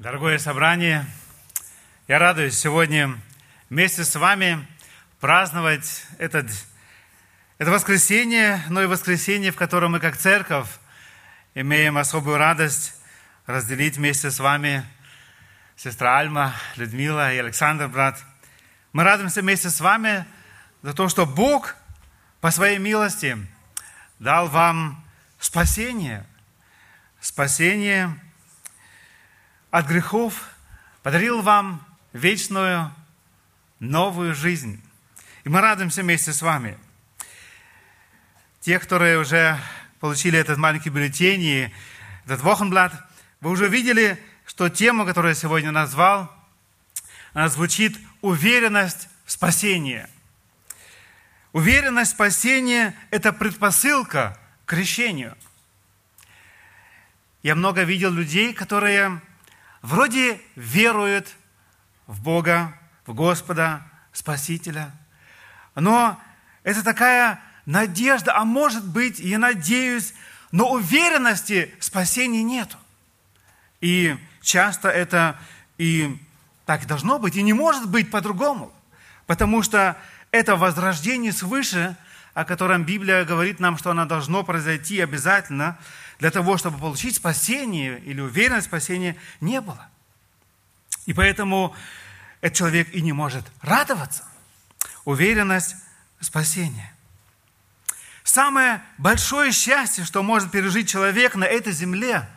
Дорогое собрание, я радуюсь сегодня вместе с вами праздновать этот, это воскресенье, но и воскресенье, в котором мы как церковь имеем особую радость разделить вместе с вами сестра Альма, Людмила и Александр, брат. Мы радуемся вместе с вами за то, что Бог по своей милости дал вам спасение. Спасение от грехов, подарил вам вечную новую жизнь. И мы радуемся вместе с вами. Те, которые уже получили этот маленький бюллетень и этот Вохенблат, вы уже видели, что тема, которую я сегодня назвал, она звучит «Уверенность в спасении». Уверенность в спасении – это предпосылка к крещению. Я много видел людей, которые вроде веруют в Бога, в Господа, Спасителя, но это такая надежда, а может быть, я надеюсь, но уверенности в спасении нету. И часто это и так должно быть, и не может быть по-другому, потому что это возрождение свыше, о котором Библия говорит нам, что оно должно произойти обязательно, для того, чтобы получить спасение или уверенность в спасении, не было. И поэтому этот человек и не может радоваться. Уверенность в спасении. Самое большое счастье, что может пережить человек на этой земле,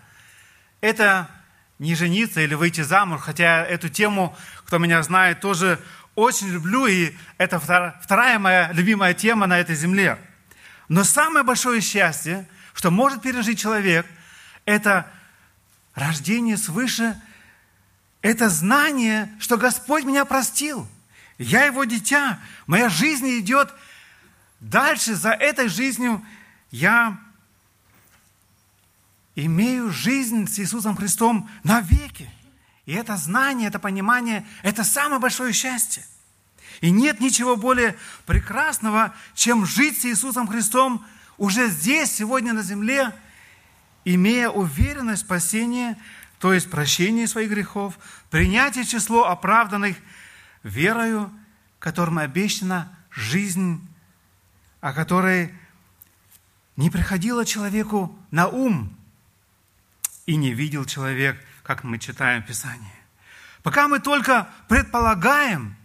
это не жениться или выйти замуж, хотя эту тему, кто меня знает, тоже очень люблю, и это вторая моя любимая тема на этой земле. Но самое большое счастье, что может пережить человек, это рождение свыше, это знание, что Господь меня простил. Я его дитя, моя жизнь идет дальше, за этой жизнью я имею жизнь с Иисусом Христом навеки. И это знание, это понимание, это самое большое счастье. И нет ничего более прекрасного, чем жить с Иисусом Христом уже здесь, сегодня на земле, имея уверенность в спасении, то есть прощение своих грехов, принятие число оправданных верою, которым обещана жизнь, о которой не приходило человеку на ум, и не видел человек – как мы читаем Писание. Пока мы только предполагаем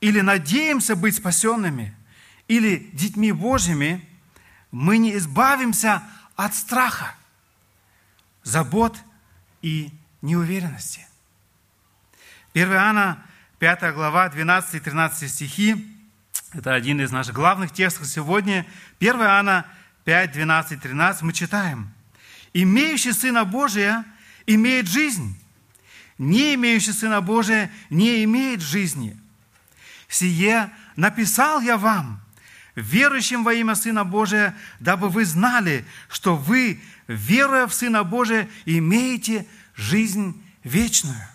или надеемся быть спасенными, или детьми Божьими, мы не избавимся от страха, забот и неуверенности. 1 Иоанна, 5 глава, 12 и 13 стихи, это один из наших главных текстов сегодня. 1 Иоанна 5, 12, 13 мы читаем. «Имеющий Сына Божия имеет жизнь. Не имеющий Сына Божия не имеет жизни. Сие написал я вам, верующим во имя Сына Божия, дабы вы знали, что вы, веруя в Сына Божия, имеете жизнь вечную.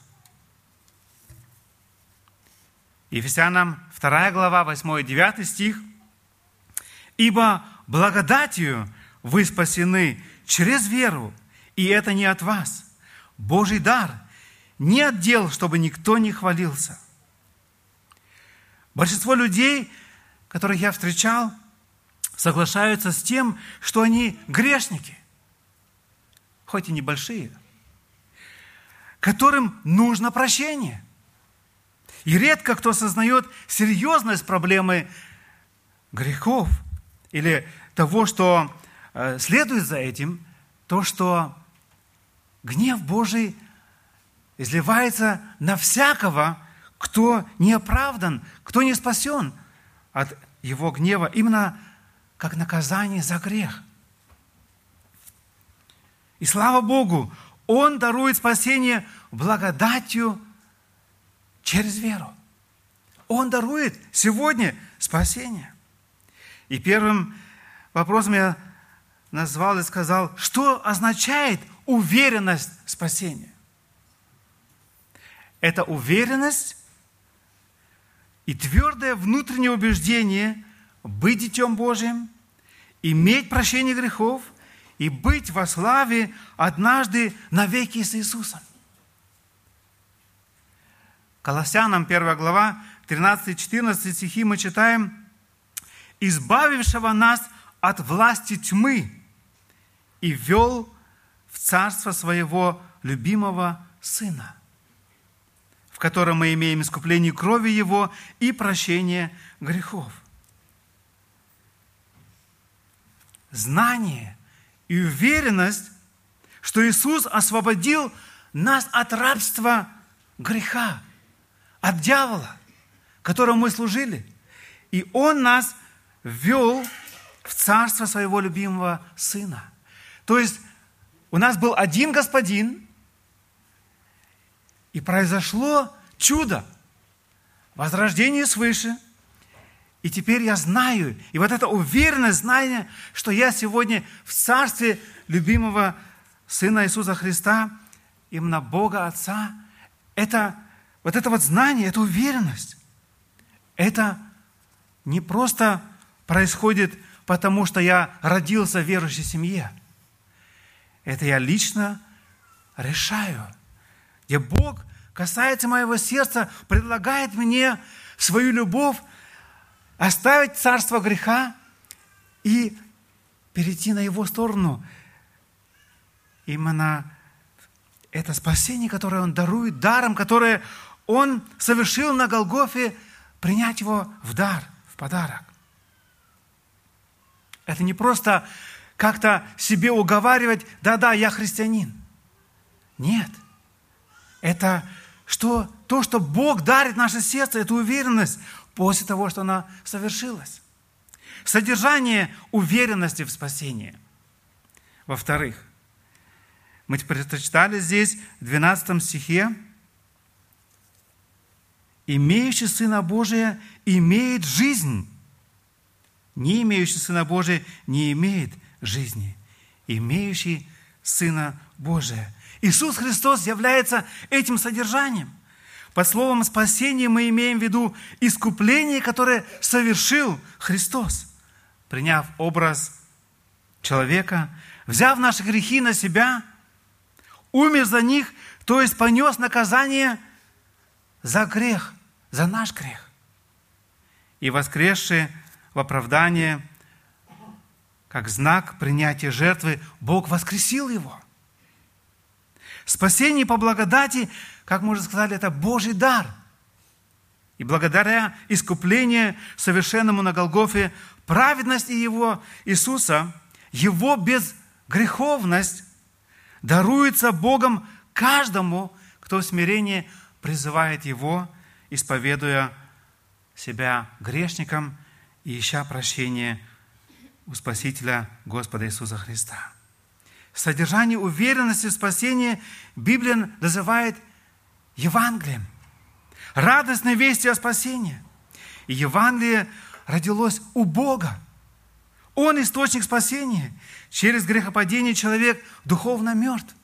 Ефесянам 2 глава, 8 и 9 стих. «Ибо благодатью вы спасены через веру, и это не от вас, Божий дар, не отдел, чтобы никто не хвалился. Большинство людей, которых я встречал, соглашаются с тем, что они грешники, хоть и небольшие, которым нужно прощение. И редко кто осознает серьезность проблемы грехов или того, что э, следует за этим, то, что гнев Божий изливается на всякого, кто не оправдан, кто не спасен от его гнева, именно как наказание за грех. И слава Богу, Он дарует спасение благодатью через веру. Он дарует сегодня спасение. И первым вопросом я назвал и сказал, что означает уверенность спасения. Это уверенность и твердое внутреннее убеждение быть Детем Божьим, иметь прощение грехов и быть во славе однажды навеки с Иисусом. Колоссянам 1 глава, 13-14 стихи мы читаем, «Избавившего нас от власти тьмы и вел в царство своего любимого Сына, в котором мы имеем искупление крови Его и прощение грехов». Знание и уверенность, что Иисус освободил нас от рабства греха, от дьявола, которому мы служили. И Он нас ввел в царство своего любимого Сына. То есть у нас был один Господин, и произошло чудо, возрождение свыше. И теперь я знаю, и вот это уверенное знание, что я сегодня в царстве любимого Сына Иисуса Христа, именно Бога Отца, это вот это вот знание, эта уверенность, это не просто происходит потому, что я родился в верующей семье. Это я лично решаю, где Бог касается моего сердца, предлагает мне свою любовь, оставить царство греха и перейти на Его сторону. Именно это спасение, которое Он дарует, даром, которое Он совершил на Голгофе, принять его в дар, в подарок. Это не просто как-то себе уговаривать, да-да, я христианин. Нет. Это что, то, что Бог дарит наше сердце, это уверенность после того, что она совершилась. Содержание уверенности в спасении. Во-вторых, мы прочитали здесь в 12 стихе, имеющий Сына Божия имеет жизнь. Не имеющий Сына Божия не имеет жизни. Имеющий Сына Божия. Иисус Христос является этим содержанием. Под словом спасение мы имеем в виду искупление, которое совершил Христос, приняв образ человека, взяв наши грехи на себя, умер за них, то есть понес наказание за грех, за наш грех. И воскресший в оправдание, как знак принятия жертвы, Бог воскресил его. Спасение по благодати, как мы уже сказали, это Божий дар. И благодаря искуплению совершенному на Голгофе, праведности Его, Иисуса, Его безгреховность даруется Богом каждому, кто в смирении призывает Его исповедуя себя грешником и ища прощения у Спасителя Господа Иисуса Христа. Содержание уверенности в спасении Библия называет Евангелием. Радостной вести о спасении. И Евангелие родилось у Бога. Он источник спасения. Через грехопадение человек духовно мертв.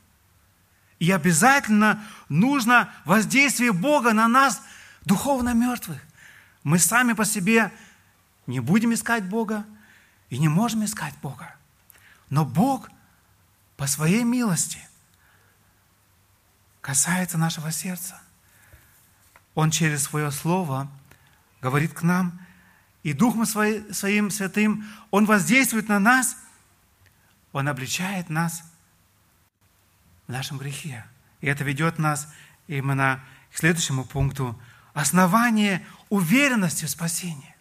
И обязательно нужно воздействие Бога на нас – духовно мертвых. Мы сами по себе не будем искать Бога и не можем искать Бога. Но Бог по своей милости касается нашего сердца. Он через свое Слово говорит к нам, и Духом Своим Святым Он воздействует на нас, Он обличает нас в нашем грехе. И это ведет нас именно к следующему пункту – основание уверенности в спасении.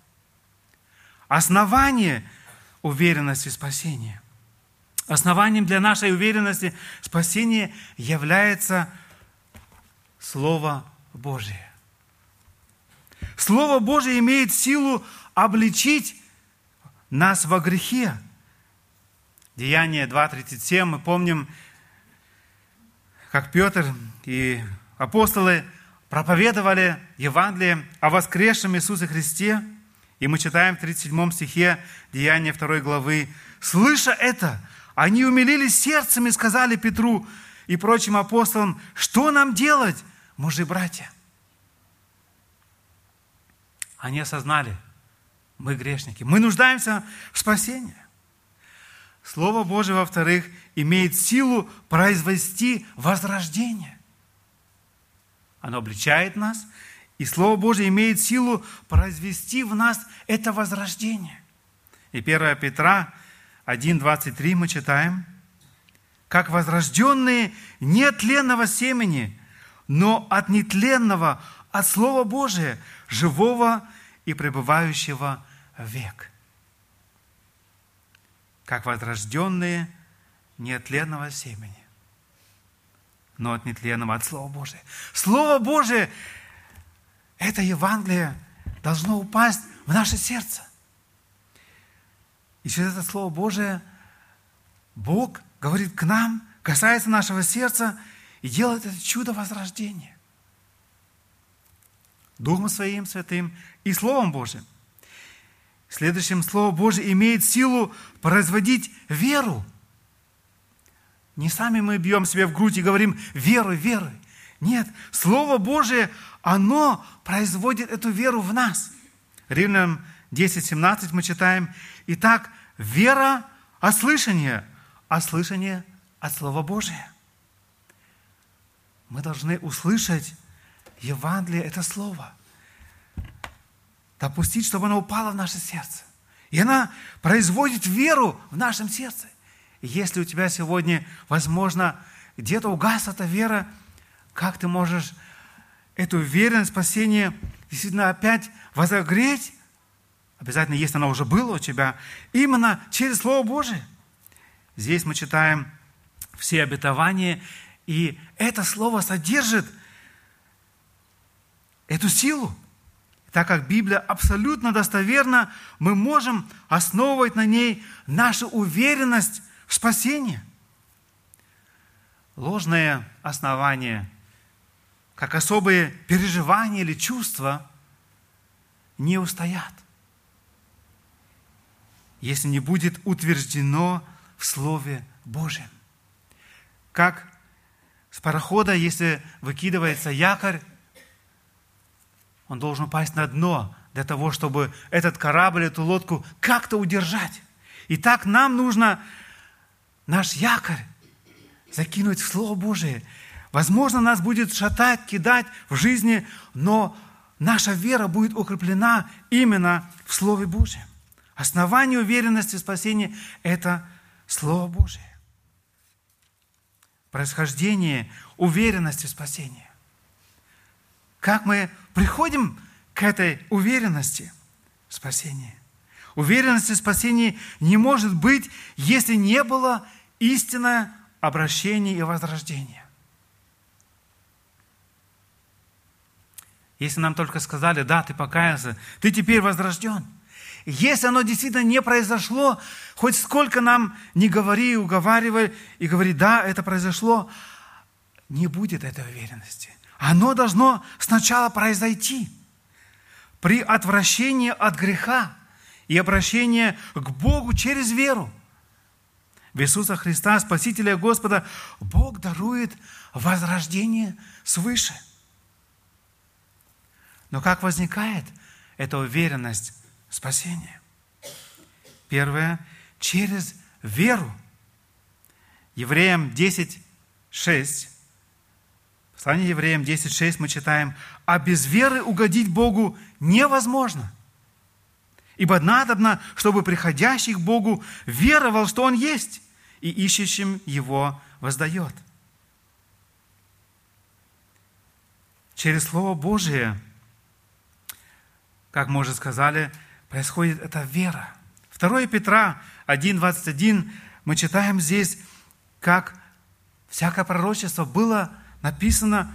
Основание уверенности в спасении. Основанием для нашей уверенности в спасении является Слово Божие. Слово Божие имеет силу обличить нас во грехе. Деяние 2.37 мы помним, как Петр и апостолы проповедовали Евангелие о воскресшем Иисусе Христе, и мы читаем в 37 стихе Деяния 2 главы, «Слыша это, они умилились сердцем и сказали Петру и прочим апостолам, что нам делать, мужи братья?» Они осознали, мы грешники, мы нуждаемся в спасении. Слово Божие, во-вторых, имеет силу произвести возрождение. Оно обличает нас И Слово Божие имеет силу произвести в нас это возрождение. И 1 Петра 1.23 мы читаем, «Как возрожденные не от тленного семени, но от нетленного, от Слова Божия, живого и пребывающего век». Как возрожденные не от тленного семени, но от нетленного, от Слова Божия. Слово Божие – это Евангелие должно упасть в наше сердце. И через это Слово Божие Бог говорит к нам, касается нашего сердца и делает это чудо возрождения. Духом Своим Святым и Словом Божьим. Следующим Слово Божие имеет силу производить веру. Не сами мы бьем себе в грудь и говорим «веруй, веруй». Нет, Слово Божие, оно производит эту веру в нас. Римлянам 10, 17 мы читаем. Итак, вера от слышания, а от Слова Божия. Мы должны услышать Евангелие, это Слово. Допустить, чтобы оно упало в наше сердце. И она производит веру в нашем сердце. И если у тебя сегодня, возможно, где-то угасла эта вера, как ты можешь эту уверенность спасения действительно опять возогреть? Обязательно, если она уже была у тебя, именно через Слово Божие. Здесь мы читаем все обетования, и это Слово содержит эту силу. Так как Библия абсолютно достоверна, мы можем основывать на ней нашу уверенность в спасении. Ложное основание – как особые переживания или чувства, не устоят, если не будет утверждено в Слове Божьем. Как с парохода, если выкидывается якорь, он должен упасть на дно для того, чтобы этот корабль, эту лодку как-то удержать. И так нам нужно наш якорь закинуть в Слово Божие – Возможно, нас будет шатать, кидать в жизни, но наша вера будет укреплена именно в Слове Божьем. Основание уверенности в спасении – это Слово Божие. Происхождение уверенности в спасении. Как мы приходим к этой уверенности в спасении? Уверенности в спасении не может быть, если не было истинное обращение и возрождение. Если нам только сказали, да, ты покаялся, ты теперь возрожден. Если оно действительно не произошло, хоть сколько нам не говори, уговаривай и говори, да, это произошло, не будет этой уверенности. Оно должно сначала произойти. При отвращении от греха и обращении к Богу через веру. В Иисуса Христа, Спасителя Господа, Бог дарует возрождение свыше – но как возникает эта уверенность спасения? Первое, через веру. Евреям 10, 6. Послание Евреям 10, 6 мы читаем, «А без веры угодить Богу невозможно, ибо надобно, чтобы приходящий к Богу веровал, что Он есть, и ищущим Его воздает». Через Слово Божие – как мы уже сказали, происходит эта вера. 2 Петра 1.21 мы читаем здесь, как всякое пророчество было написано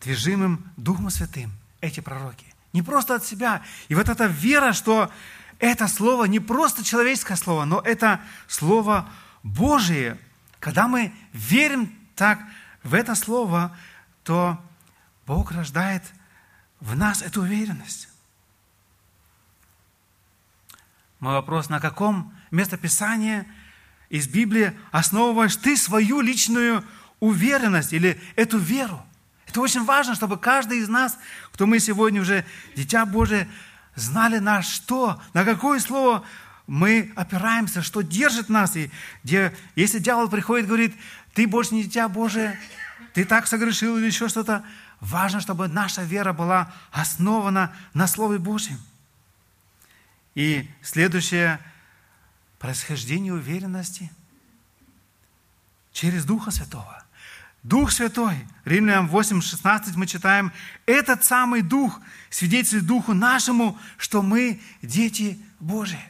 движимым Духом Святым, эти пророки. Не просто от себя. И вот эта вера, что это слово не просто человеческое слово, но это слово Божие. Когда мы верим так в это слово, то Бог рождает в нас эту уверенность. Мой вопрос, на каком местописании из Библии основываешь ты свою личную уверенность или эту веру? Это очень важно, чтобы каждый из нас, кто мы сегодня уже Дитя Божие, знали на что, на какое слово мы опираемся, что держит нас. И где, если дьявол приходит и говорит, ты больше не Дитя Божие, ты так согрешил или еще что-то. Важно, чтобы наша вера была основана на Слове Божьем. И следующее – происхождение уверенности через Духа Святого. Дух Святой, Римлянам 8:16 мы читаем, этот самый Дух свидетельствует Духу нашему, что мы дети Божии.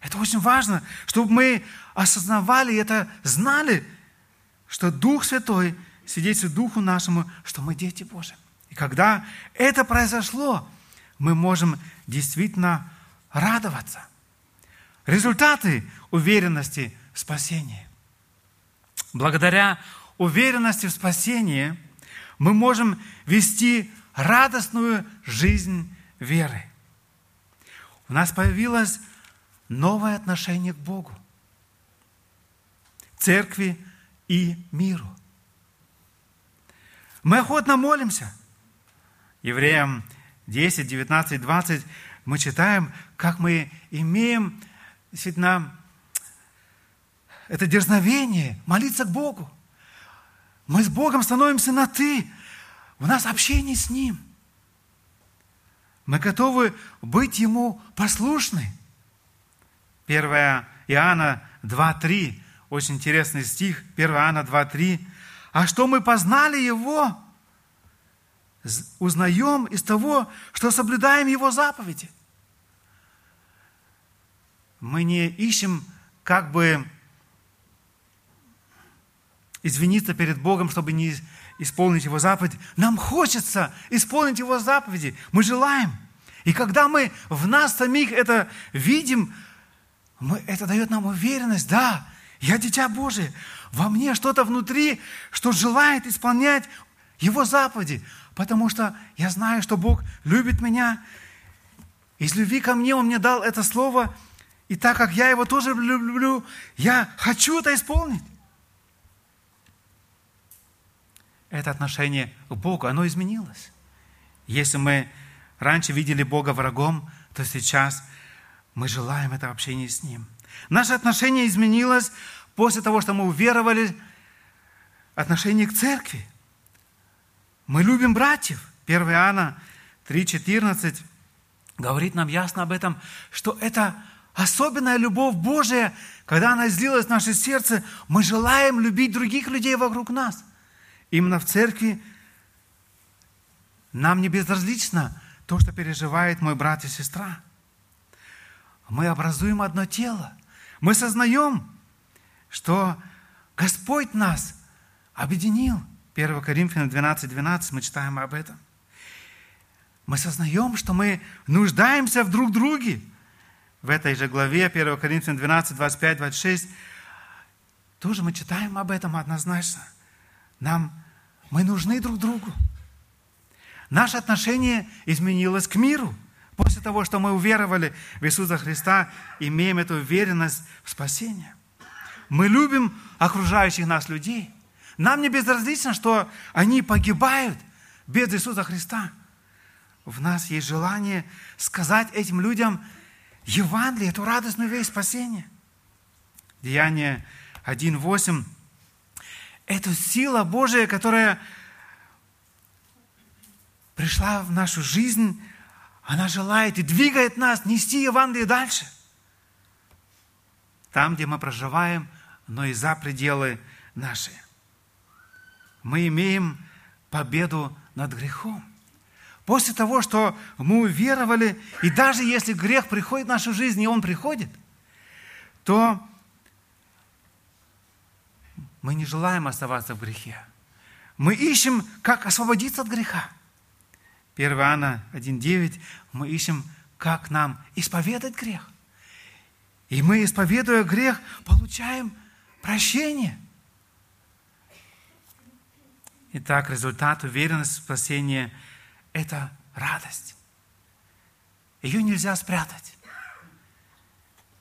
Это очень важно, чтобы мы осознавали это, знали, что Дух Святой свидетельствует Духу нашему, что мы дети Божии. И когда это произошло, мы можем действительно радоваться. Результаты уверенности в спасении. Благодаря уверенности в спасении мы можем вести радостную жизнь веры. У нас появилось новое отношение к Богу, церкви и миру. Мы охотно молимся. Евреям 10, 19, 20 мы читаем, как мы имеем действительно это дерзновение молиться к Богу. Мы с Богом становимся на «ты». У нас общение с Ним. Мы готовы быть Ему послушны. 1 Иоанна 2.3, очень интересный стих, 1 Иоанна 2.3. «А что мы познали Его, узнаем из того, что соблюдаем Его заповеди». Мы не ищем как бы извиниться перед Богом, чтобы не исполнить Его заповедь. Нам хочется исполнить Его заповеди. Мы желаем. И когда мы в нас самих это видим, мы, это дает нам уверенность, да, я дитя Божие, во мне что-то внутри, что желает исполнять Его заповеди, потому что я знаю, что Бог любит меня. Из любви ко мне Он мне дал это слово, и так как я Его тоже люблю, я хочу это исполнить. это отношение к Богу, оно изменилось. Если мы раньше видели Бога врагом, то сейчас мы желаем это общение с Ним. Наше отношение изменилось после того, что мы уверовали отношение к церкви. Мы любим братьев. 1 Иоанна 3,14 говорит нам ясно об этом, что это особенная любовь Божия, когда она излилась в наше сердце, мы желаем любить других людей вокруг нас – Именно в церкви нам не безразлично то, что переживает мой брат и сестра. Мы образуем одно тело. Мы сознаем, что Господь нас объединил. 1 Коринфянам 12, 12 мы читаем об этом. Мы сознаем, что мы нуждаемся в друг друге. В этой же главе 1 Коринфянам 12, 25, 26 тоже мы читаем об этом однозначно. Нам мы нужны друг другу. Наше отношение изменилось к миру. После того, что мы уверовали в Иисуса Христа, имеем эту уверенность в спасение. Мы любим окружающих нас людей. Нам не безразлично, что они погибают без Иисуса Христа. В нас есть желание сказать этим людям Евангелие, эту радостную весть спасения. Деяние 1.8 эту сила Божия, которая пришла в нашу жизнь, она желает и двигает нас нести Евангелие дальше. Там, где мы проживаем, но и за пределы наши. Мы имеем победу над грехом. После того, что мы уверовали, и даже если грех приходит в нашу жизнь, и он приходит, то мы не желаем оставаться в грехе. Мы ищем, как освободиться от греха. 1 Иоанна 1.9 мы ищем, как нам исповедать грех. И мы, исповедуя грех, получаем прощение. Итак, результат уверенности в спасении – это радость. Ее нельзя спрятать.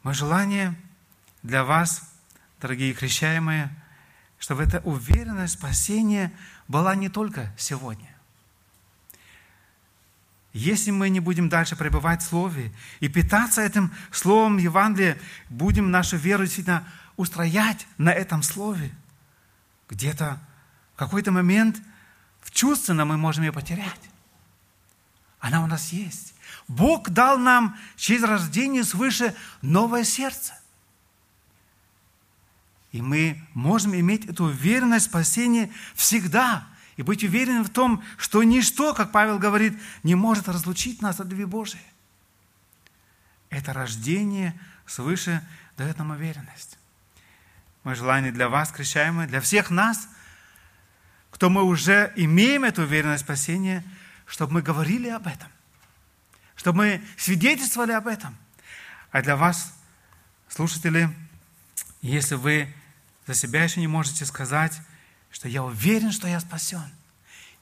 Мое желание для вас, дорогие крещаемые – чтобы эта уверенность спасения была не только сегодня. Если мы не будем дальше пребывать в Слове и питаться этим Словом Евангелия, будем нашу веру действительно устроять на этом Слове, где-то в какой-то момент в чувственно мы можем ее потерять. Она у нас есть. Бог дал нам через рождение свыше новое сердце. И мы можем иметь эту уверенность в спасении всегда. И быть уверенным в том, что ничто, как Павел говорит, не может разлучить нас от любви Божией. Это рождение свыше дает нам уверенность. Мое желание для вас, крещаемые, для всех нас, кто мы уже имеем эту уверенность спасения, чтобы мы говорили об этом, чтобы мы свидетельствовали об этом. А для вас, слушатели, если вы за себя еще не можете сказать, что я уверен, что я спасен,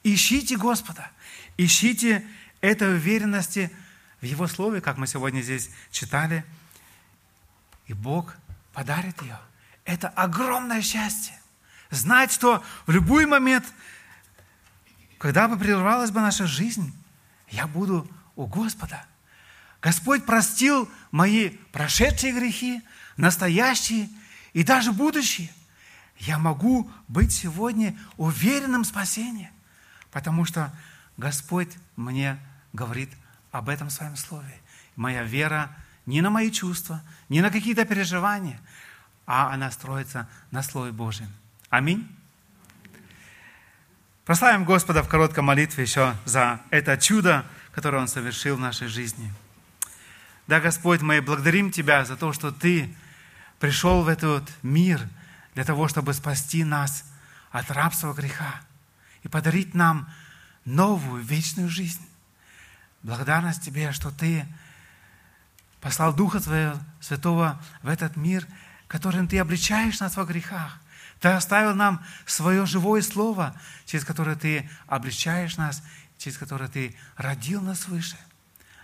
ищите Господа, ищите этой уверенности в Его Слове, как мы сегодня здесь читали, и Бог подарит ее – это огромное счастье. Знать, что в любой момент, когда бы прервалась бы наша жизнь, я буду у Господа. Господь простил мои прошедшие грехи, настоящие и даже будущие. Я могу быть сегодня уверенным в спасении, потому что Господь мне говорит об этом в своем слове. Моя вера не на мои чувства, не на какие-то переживания – а она строится на Слове Божьем. Аминь. Прославим Господа в короткой молитве еще за это чудо, которое Он совершил в нашей жизни. Да, Господь, мы благодарим Тебя за то, что Ты пришел в этот мир для того, чтобы спасти нас от рабства греха и подарить нам новую вечную жизнь. Благодарность Тебе, что Ты послал Духа Твоего Святого в этот мир – которым Ты обличаешь нас во грехах. Ты оставил нам свое живое слово, через которое Ты обличаешь нас, через которое Ты родил нас выше.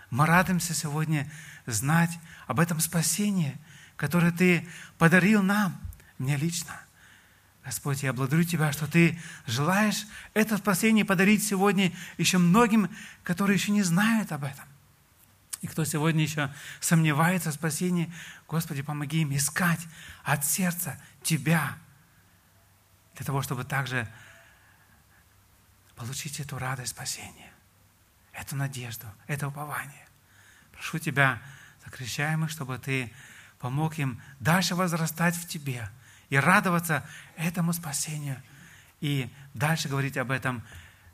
Мы радуемся сегодня знать об этом спасении, которое Ты подарил нам, мне лично. Господь, я благодарю Тебя, что Ты желаешь это спасение подарить сегодня еще многим, которые еще не знают об этом. И кто сегодня еще сомневается в спасении, Господи, помоги им искать от сердца Тебя, для того, чтобы также получить эту радость спасения, эту надежду, это упование. Прошу Тебя, закрещаемых, чтобы Ты помог им дальше возрастать в Тебе и радоваться этому спасению, и дальше говорить об этом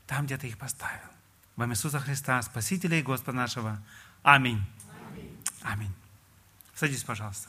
там, где Ты их поставил. Во имя Иисуса Христа, Спасителя и Господа нашего. Аминь. Аминь. Садись, пожалуйста.